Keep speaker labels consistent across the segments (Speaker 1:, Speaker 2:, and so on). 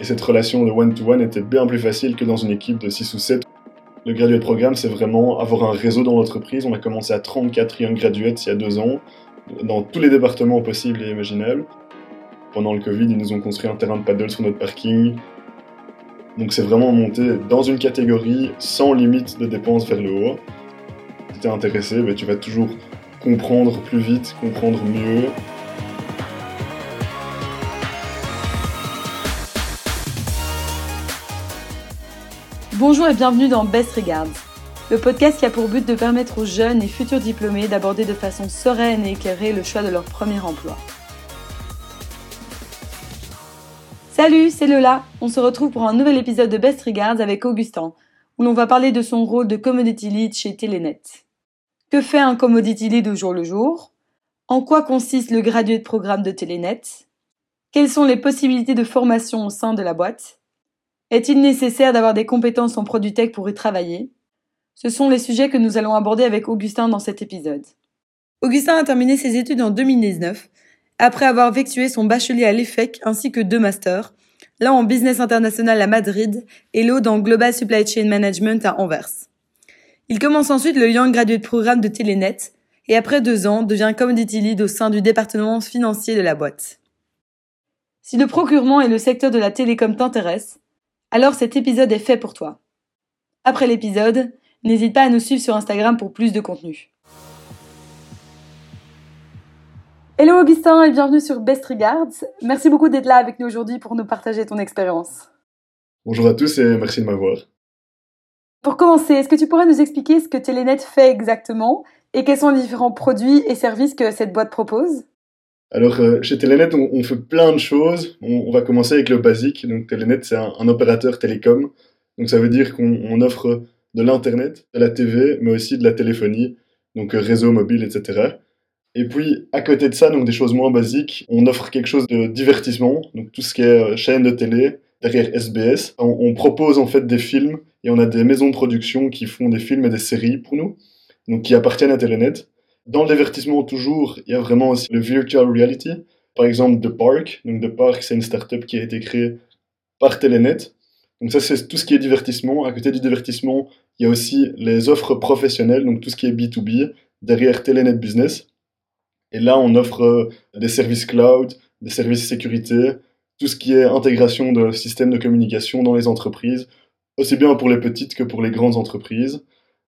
Speaker 1: Et cette relation de one-to-one était bien plus facile que dans une équipe de 6 ou 7. Le graduate programme, c'est vraiment avoir un réseau dans l'entreprise. On a commencé à 34 young graduates il y a deux ans, dans tous les départements possibles et imaginables. Pendant le Covid, ils nous ont construit un terrain de paddle sur notre parking. Donc c'est vraiment monté dans une catégorie sans limite de dépenses vers le haut. Si tu es intéressé, ben, tu vas toujours comprendre plus vite, comprendre mieux.
Speaker 2: Bonjour et bienvenue dans Best Regards, le podcast qui a pour but de permettre aux jeunes et futurs diplômés d'aborder de façon sereine et éclairée le choix de leur premier emploi. Salut, c'est Lola. On se retrouve pour un nouvel épisode de Best Regards avec Augustin, où l'on va parler de son rôle de commodity lead chez Telenet. Que fait un commodity lead au jour le jour? En quoi consiste le gradué de programme de Telenet? Quelles sont les possibilités de formation au sein de la boîte? Est-il nécessaire d'avoir des compétences en produit tech pour y travailler? Ce sont les sujets que nous allons aborder avec Augustin dans cet épisode. Augustin a terminé ses études en 2019, après avoir effectué son bachelier à l'EFEC ainsi que deux masters, l'un en business international à Madrid et l'autre en global supply chain management à Anvers. Il commence ensuite le Young Graduate Programme de Telenet et après deux ans devient commodity lead au sein du département financier de la boîte. Si le procurement et le secteur de la télécom t'intéressent, alors cet épisode est fait pour toi. Après l'épisode, n'hésite pas à nous suivre sur Instagram pour plus de contenu. Hello Augustin et bienvenue sur Best Regards. Merci beaucoup d'être là avec nous aujourd'hui pour nous partager ton expérience.
Speaker 1: Bonjour à tous et merci de m'avoir.
Speaker 2: Pour commencer, est-ce que tu pourrais nous expliquer ce que Telenet fait exactement et quels sont les différents produits et services que cette boîte propose?
Speaker 1: Alors, euh, chez Telenet, on, fait plein de choses. On, va commencer avec le basique. Donc, Telenet, c'est un, opérateur télécom. Donc, ça veut dire qu'on offre de l'Internet, de la TV, mais aussi de la téléphonie, donc euh, réseau mobile, etc. Et puis, à côté de ça, donc des choses moins basiques, on offre quelque chose de divertissement, donc tout ce qui est euh, chaîne de télé, derrière SBS. On, on, propose en fait des films et on a des maisons de production qui font des films et des séries pour nous, donc qui appartiennent à Telenet. Dans le divertissement, toujours, il y a vraiment aussi le virtual reality. Par exemple, The Park. Donc, The Park, c'est une startup qui a été créée par Telenet. Donc, ça, c'est tout ce qui est divertissement. À côté du divertissement, il y a aussi les offres professionnelles, donc tout ce qui est B2B, derrière Telenet Business. Et là, on offre euh, des services cloud, des services sécurité, tout ce qui est intégration de systèmes de communication dans les entreprises, aussi bien pour les petites que pour les grandes entreprises.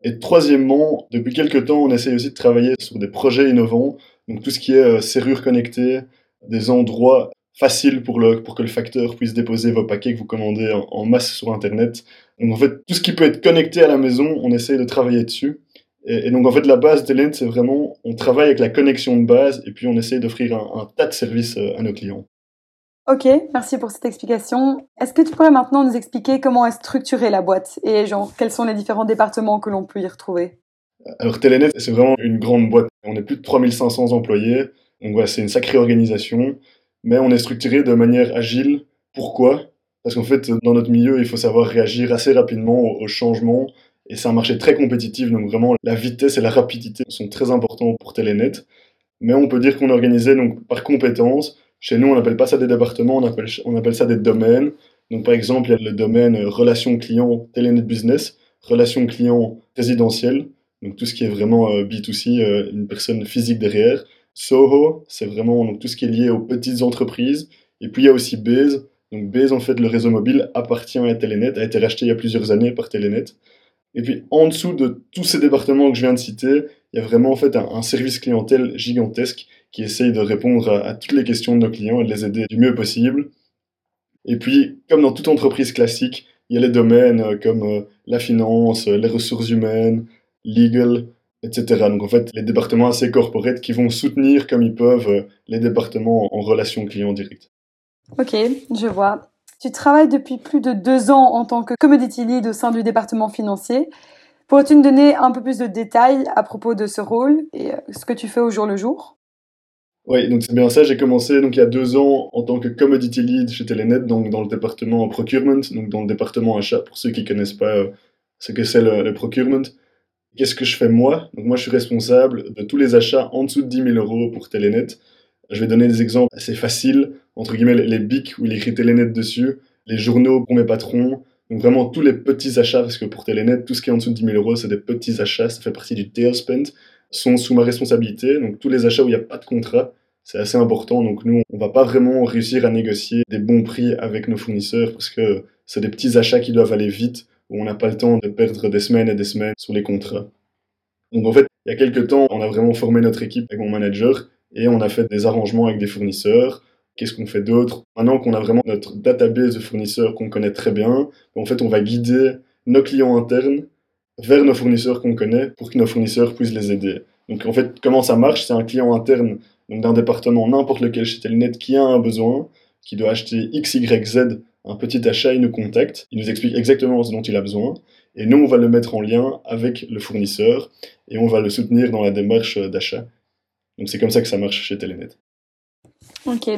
Speaker 1: Et troisièmement, depuis quelques temps, on essaye aussi de travailler sur des projets innovants, donc tout ce qui est euh, serrure connectée, des endroits faciles pour, le, pour que le facteur puisse déposer vos paquets que vous commandez en, masse sur Internet. Donc en fait, tout ce qui peut être connecté à la maison, on essaye de travailler dessus. Et, donc en fait, la base d'Elend, c'est vraiment, on travaille avec la connexion de base et puis on essaye d'offrir un, tas de services euh, à nos clients.
Speaker 2: Ok, merci pour cette explication. Est-ce que tu pourrais maintenant nous expliquer comment est structurée la boîte et genre quels sont les différents départements que l'on peut y retrouver?
Speaker 1: Alors Telenet, c'est vraiment une grande boîte. On est plus de 3500 employés, donc voilà, c'est une sacrée organisation, mais on est structuré de manière agile. Pourquoi? Parce qu'en fait, dans notre milieu, il faut savoir réagir assez rapidement aux changements et c'est un marché très compétitif, donc vraiment la vitesse et la rapidité sont très importants pour Telenet. Mais on peut dire qu'on est organisé donc par compétences chez nous, on n'appelle pas ça des départements, on appelle, on appelle ça des domaines. Donc, par exemple, il y a le domaine relation client Telenet Business, relation client résidentielle, donc tout ce qui est vraiment euh, B2C, euh, une personne physique derrière. Soho, c'est vraiment donc, tout ce qui est lié aux petites entreprises. Et puis, il y a aussi Baze. Donc, Baze, en fait, le réseau mobile appartient à Telenet, a été racheté il y a plusieurs années par Telenet. Et puis, en dessous de tous ces départements que je viens de citer, il y a vraiment en fait un service clientèle gigantesque qui essaye de répondre à, toutes les questions de nos clients et de les aider du mieux possible. Et puis, comme dans toute entreprise classique, il y a les domaines euh, comme euh, la finance, euh, les ressources humaines, legal, etc. Donc en fait, les départements assez corporate qui vont soutenir comme ils peuvent les départements en relation client direct.
Speaker 2: Ok, je vois. Tu travailles depuis plus de deux ans en tant que commodity lead au sein du département financier. Pourrais-tu nous donner un peu plus de détails à propos de ce rôle et ce que tu fais au jour le jour?
Speaker 1: Oui, donc c'est bien ça. J'ai commencé donc il y a deux ans en tant que commodity lead chez Telenet, donc dans le département procurement, donc dans le département achat pour ceux qui connaissent pas euh, ce que c'est le, procurement. Qu'est-ce que je fais moi? Donc moi je suis responsable de tous les achats en dessous de 10 000 euros pour Telenet. Je vais donner des exemples assez faciles, entre guillemets les BIC où il écrit Telenet dessus. les journaux pour mes patrons, donc vraiment tous les petits achats, parce que pour Telenet, tout ce qui est en dessous de 10 000 euros, c'est des petits achats, ça fait partie du tail spend, sont sous ma responsabilité. Donc tous les achats où il n'y a pas de contrat, c'est assez important. Donc nous, on va pas vraiment réussir à négocier des bons prix avec nos fournisseurs parce que c'est des petits achats qui doivent aller vite, où on n'a pas le temps de perdre des semaines et des semaines sur les contrats. Donc en fait, il y a quelques temps, on a vraiment formé notre équipe avec mon manager et on a fait des arrangements avec des fournisseurs. Qu'est-ce qu'on fait d'autre? Maintenant qu'on a vraiment notre database de fournisseurs qu'on connaît très bien, en fait, on va guider nos clients internes vers nos fournisseurs qu'on connaît pour que nos fournisseurs puissent les aider. Donc en fait, comment ça marche C'est un client interne donc d'un département n'importe lequel chez Telnet qui a un besoin, qui doit acheter X, Y, Z, un petit achat, il nous contacte, il nous explique exactement ce dont il a besoin, et nous, on va le mettre en lien avec le fournisseur, et on va le soutenir dans la démarche d'achat. Donc c'est comme ça que ça marche chez Telenet.
Speaker 2: Ok.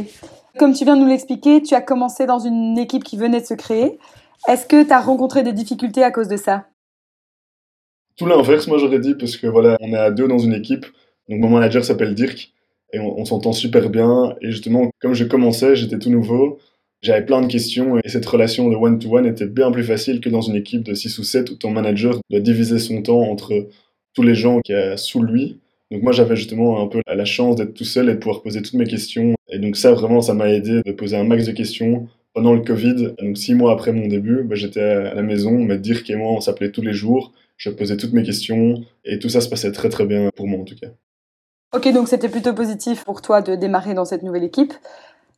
Speaker 2: Comme tu viens de nous l'expliquer, tu as commencé dans une équipe qui venait de se créer. Est-ce que tu as rencontré des difficultés à cause de ça?
Speaker 1: Tout l'inverse, moi j'aurais dit, parce que voilà, on est à deux dans une équipe. Donc mon manager s'appelle Dirk et on, s'entend super bien. Et justement, comme je commençais, j'étais tout nouveau, j'avais plein de questions et cette relation de one-to-one était bien plus facile que dans une équipe de 6 ou 7 où ton manager doit diviser son temps entre tous les gens qui a sous lui. Donc moi j'avais justement un peu la chance d'être tout seul et de pouvoir poser toutes mes questions. Et donc ça vraiment ça m'a aidé de poser un max de questions pendant le Covid. Donc six mois après mon début, bah, j'étais à la maison, mais Dirk et moi on s'appelait tous les jours. Je posais toutes mes questions et tout ça se passait très très bien pour moi en tout cas.
Speaker 2: Ok, donc c'était plutôt positif pour toi de démarrer dans cette nouvelle équipe.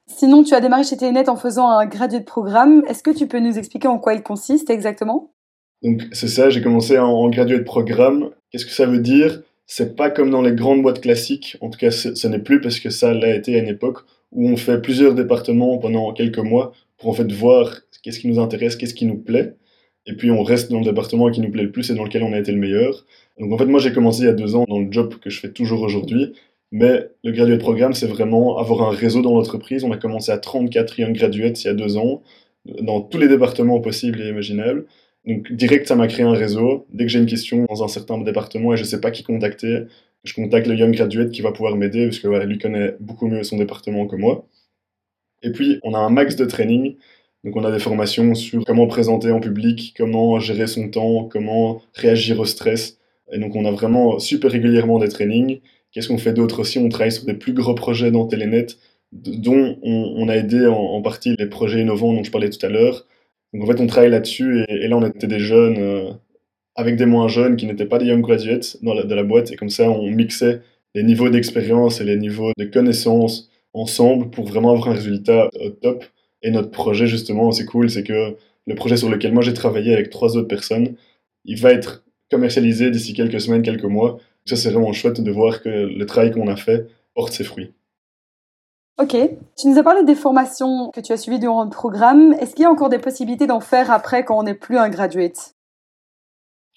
Speaker 2: Sinon, tu as démarré chez Telenet en faisant un graduate programme. Est-ce que tu peux nous expliquer en quoi il consiste exactement?
Speaker 1: Donc c'est ça, j'ai commencé en graduate programme. Qu'est-ce que ça veut dire? C'est pas comme dans les grandes boîtes classiques, en tout cas ce n'est plus parce que ça l'a été à une époque où on fait plusieurs départements pendant quelques mois pour en fait voir qu'est-ce qui nous intéresse, qu'est-ce qui nous plaît, et puis on reste dans le département qui nous plaît le plus et dans lequel on a été le meilleur. Donc en fait moi j'ai commencé il y a deux ans dans le job que je fais toujours aujourd'hui, mais le graduate programme c'est vraiment avoir un réseau dans l'entreprise. On a commencé à 34 young graduates il y a deux ans, dans tous les départements possibles et imaginables. Donc direct, ça m'a créé un réseau. Dès que j'ai une question dans un certain département et je ne sais pas qui contacter, je contacte le Young Graduate qui va pouvoir m'aider parce que lui connaît beaucoup mieux son département que moi. Et puis, on a un max de training. Donc on a des formations sur comment présenter en public, comment gérer son temps, comment réagir au stress. Et donc on a vraiment super régulièrement des trainings. Qu'est-ce qu'on fait d'autre aussi? On travaille sur des plus gros projets dans Telenet, dont on, a aidé en, partie les projets innovants dont je parlais tout à l'heure. Donc en fait, on travaille là-dessus et, là, on était des jeunes euh, avec des moins jeunes qui n'étaient pas des young graduates dans la, de la boîte et comme ça, on mixait les niveaux d'expérience et les niveaux de connaissances ensemble pour vraiment avoir un résultat au top. Et notre projet, justement, c'est cool, c'est que le projet sur lequel moi j'ai travaillé avec trois autres personnes, il va être commercialisé d'ici quelques semaines, quelques mois. Ça, c'est vraiment chouette de voir que le travail qu'on a fait porte ses fruits.
Speaker 2: Ok. Tu nous as parlé des formations que tu as suivies durant le programme. Est-ce qu'il y a encore des possibilités d'en faire après quand on n'est plus un graduate?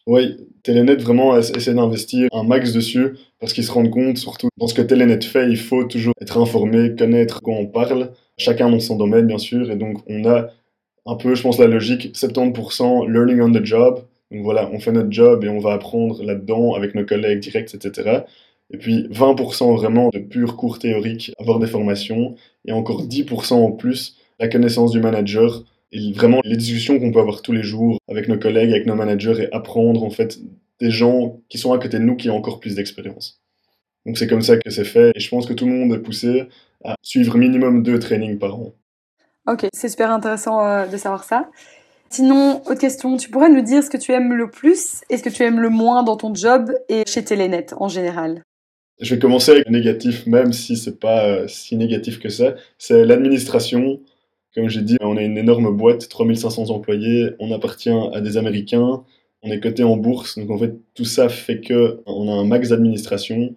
Speaker 1: Oui, Telenet vraiment essaie d'investir un max dessus parce qu'ils se rendent compte, surtout dans ce que Telenet fait, il faut toujours être informé, connaître quand on parle, chacun dans son domaine bien sûr, et donc on a un peu, je pense, la logique 70% learning on the job. Donc voilà, on fait notre job et on va apprendre là-dedans avec nos collègues directs, etc. Et puis 20% vraiment de purs cours théoriques, avoir des formations, et encore 10% en plus la connaissance du manager, et vraiment les discussions qu'on peut avoir tous les jours avec nos collègues, avec nos managers, et apprendre en fait des gens qui sont à côté de nous qui ont encore plus d'expérience. Donc c'est comme ça que c'est fait, et je pense que tout le monde est poussé à suivre minimum deux trainings par an.
Speaker 2: Ok, c'est super intéressant euh, de savoir ça. Sinon, autre question, tu pourrais nous dire ce que tu aimes le plus et ce que tu aimes le moins dans ton job et chez Telenet en général?
Speaker 1: Je vais commencer avec le négatif, même si c'est pas euh, si négatif que ça. C'est l'administration. Comme j'ai dit, on a une énorme boîte, 3500 employés, on appartient à des Américains, on est coté en bourse, donc en fait tout ça fait que on a un max d'administration.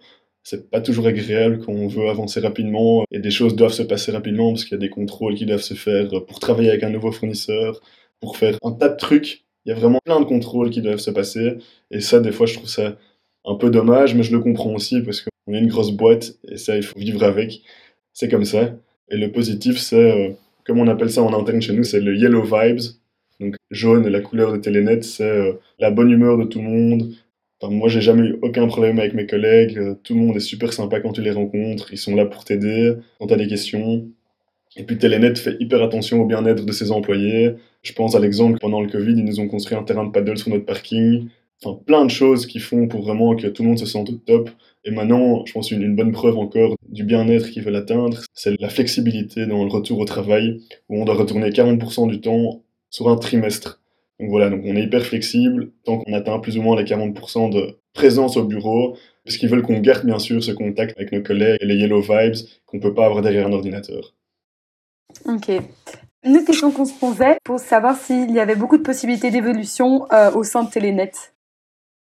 Speaker 1: C'est pas toujours agréable quand on veut avancer rapidement et des choses doivent se passer rapidement parce qu'il y a des contrôles qui doivent se faire pour travailler avec un nouveau fournisseur, pour faire un tas de trucs. Il y a vraiment plein de contrôles qui doivent se passer et ça, des fois, je trouve ça un peu dommage, mais je le comprends aussi parce qu'on est une grosse boîte et ça, il faut vivre avec. C'est comme ça. Et le positif, c'est, euh, comme on appelle ça en interne chez nous, c'est le yellow vibes. Donc jaune, la couleur de Telenet, c'est euh, la bonne humeur de tout le monde. Enfin, moi, j'ai jamais eu aucun problème avec mes collègues. Euh, tout le monde est super sympa quand tu les rencontres. Ils sont là pour t'aider quand tu as des questions. Et puis Telenet fait hyper attention au bien-être de ses employés. Je pense à l'exemple, pendant le Covid, ils nous ont construit un terrain de paddle sur notre parking. Enfin, plein de choses qui font pour vraiment que tout le monde se sente top. Et maintenant, je pense une bonne preuve encore du bien-être qu'ils veulent atteindre, c'est la flexibilité dans le retour au travail, où on doit retourner 40% du temps sur un trimestre. Donc voilà, donc on est hyper flexible tant qu'on atteint plus ou moins les 40% de présence au bureau, parce qu'ils veulent qu'on garde bien sûr ce contact avec nos collègues et les yellow vibes qu'on peut pas avoir derrière un ordinateur.
Speaker 2: Ok. Une autre question qu'on se posait pour savoir s'il y avait beaucoup de possibilités d'évolution euh, au sein de Telenet.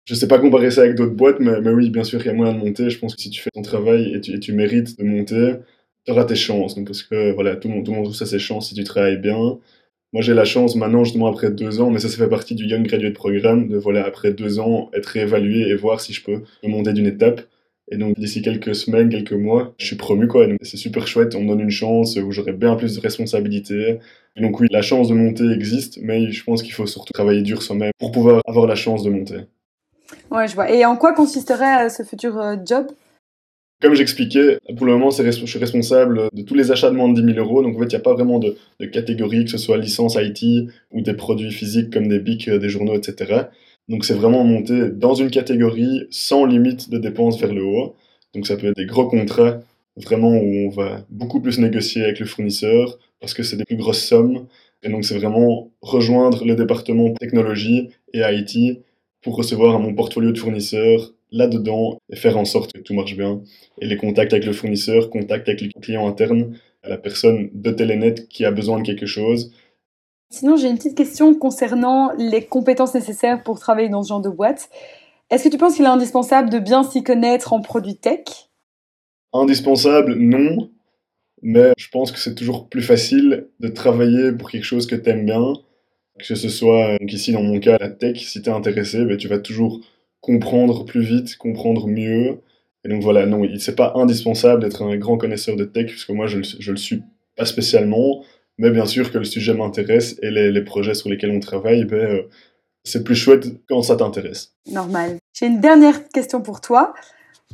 Speaker 1: Je sais pas comparer ça avec d'autres boîtes, mais, mais, oui, bien sûr, il y a moyen de monter. Je pense que si tu fais ton travail et tu, et tu mérites de monter, tu auras tes chances. Donc, parce que voilà, tout le monde, tout le monde trouve ça ses chances si tu travailles bien. Moi, j'ai la chance maintenant, justement, après deux ans, mais ça, ça fait partie du Young Graduate Programme, de voilà, après deux ans, être réévalué et voir si je peux monter d'une étape. Et donc, d'ici quelques semaines, quelques mois, je suis promu, quoi. C'est super chouette. On me donne une chance où j'aurai bien plus de responsabilités. Et donc, oui, la chance de monter existe, mais je pense qu'il faut surtout travailler dur soi-même pour pouvoir avoir la chance de monter.
Speaker 2: Ouais, je vois. Et en quoi consisterait euh, ce futur euh, job?
Speaker 1: Comme j'expliquais, pour le moment, je suis responsable de tous les achats de moins de 10 000 euros. Donc, en fait, il n'y a pas vraiment de, catégorie, que ce soit licence IT ou des produits physiques comme des bics, euh, des journaux, etc. Donc, c'est vraiment monter dans une catégorie sans limite de dépenses vers le haut. Donc, ça peut être des gros contrats, vraiment où on va beaucoup plus négocier avec le fournisseur parce que c'est des plus grosses sommes. Et donc, c'est vraiment rejoindre le département technologie et IT pour recevoir mon portfolio de fournisseurs là-dedans et faire en sorte que tout marche bien. Et les contacts avec le fournisseur, contacts avec les clients internes, la personne de Telenet qui a besoin de quelque chose.
Speaker 2: Sinon, j'ai une petite question concernant les compétences nécessaires pour travailler dans ce genre de boîte. Est-ce que tu penses qu'il est indispensable de bien s'y connaître en produits tech?
Speaker 1: Indispensable, non. Mais je pense que c'est toujours plus facile de travailler pour quelque chose que tu aimes bien. Que ce soit, donc ici dans mon cas, la tech, si tu es intéressé, ben, tu vas toujours comprendre plus vite, comprendre mieux. Et donc voilà, non, c'est pas indispensable d'être un grand connaisseur de tech, puisque moi je, je le suis pas spécialement, mais bien sûr que le sujet m'intéresse et les, les, projets sur lesquels on travaille, ben, euh, c'est plus chouette quand ça t'intéresse.
Speaker 2: Normal. J'ai une dernière question pour toi.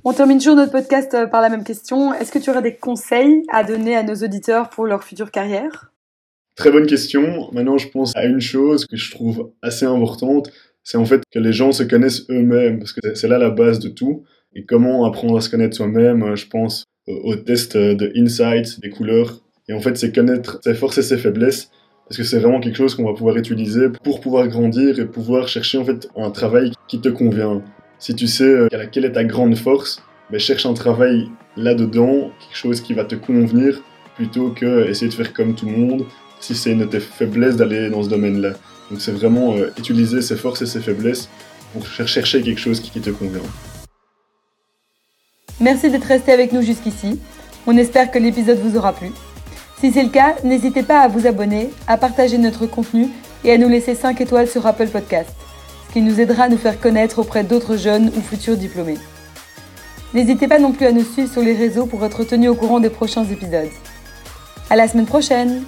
Speaker 2: On termine toujours notre podcast euh, par la même question. Est-ce que tu aurais des conseils à donner à nos auditeurs pour leur future carrière?
Speaker 1: Très bonne question. Maintenant, je pense à une chose que je trouve assez importante, c'est en fait que les gens se connaissent eux-mêmes, parce que c'est là la base de tout. Et comment apprendre à se connaître soi-même, euh, je pense au test de insights, des couleurs. Et en fait, c'est connaître ses forces et ses faiblesses, parce que c'est vraiment quelque chose qu'on va pouvoir utiliser pour pouvoir grandir et pouvoir chercher en fait un travail qui te convient. Si tu sais euh, quelle est ta grande force, ben cherche un travail là-dedans, quelque chose qui va te convenir, plutôt que essayer de faire comme tout le monde, si c'est une de tes faiblesses d'aller dans ce domaine-là. Donc c'est vraiment euh, utiliser ses forces et ses faiblesses pour chercher quelque chose qui te convient.
Speaker 2: Merci d'être resté avec nous jusqu'ici. On espère que l'épisode vous aura plu. Si c'est le cas, n'hésitez pas à vous abonner, à partager notre contenu et à nous laisser 5 étoiles sur Apple Podcast, ce qui nous aidera à nous faire connaître auprès d'autres jeunes ou futurs diplômés. N'hésitez pas non plus à nous suivre sur les réseaux pour être tenu au courant des prochains épisodes. À la semaine prochaine!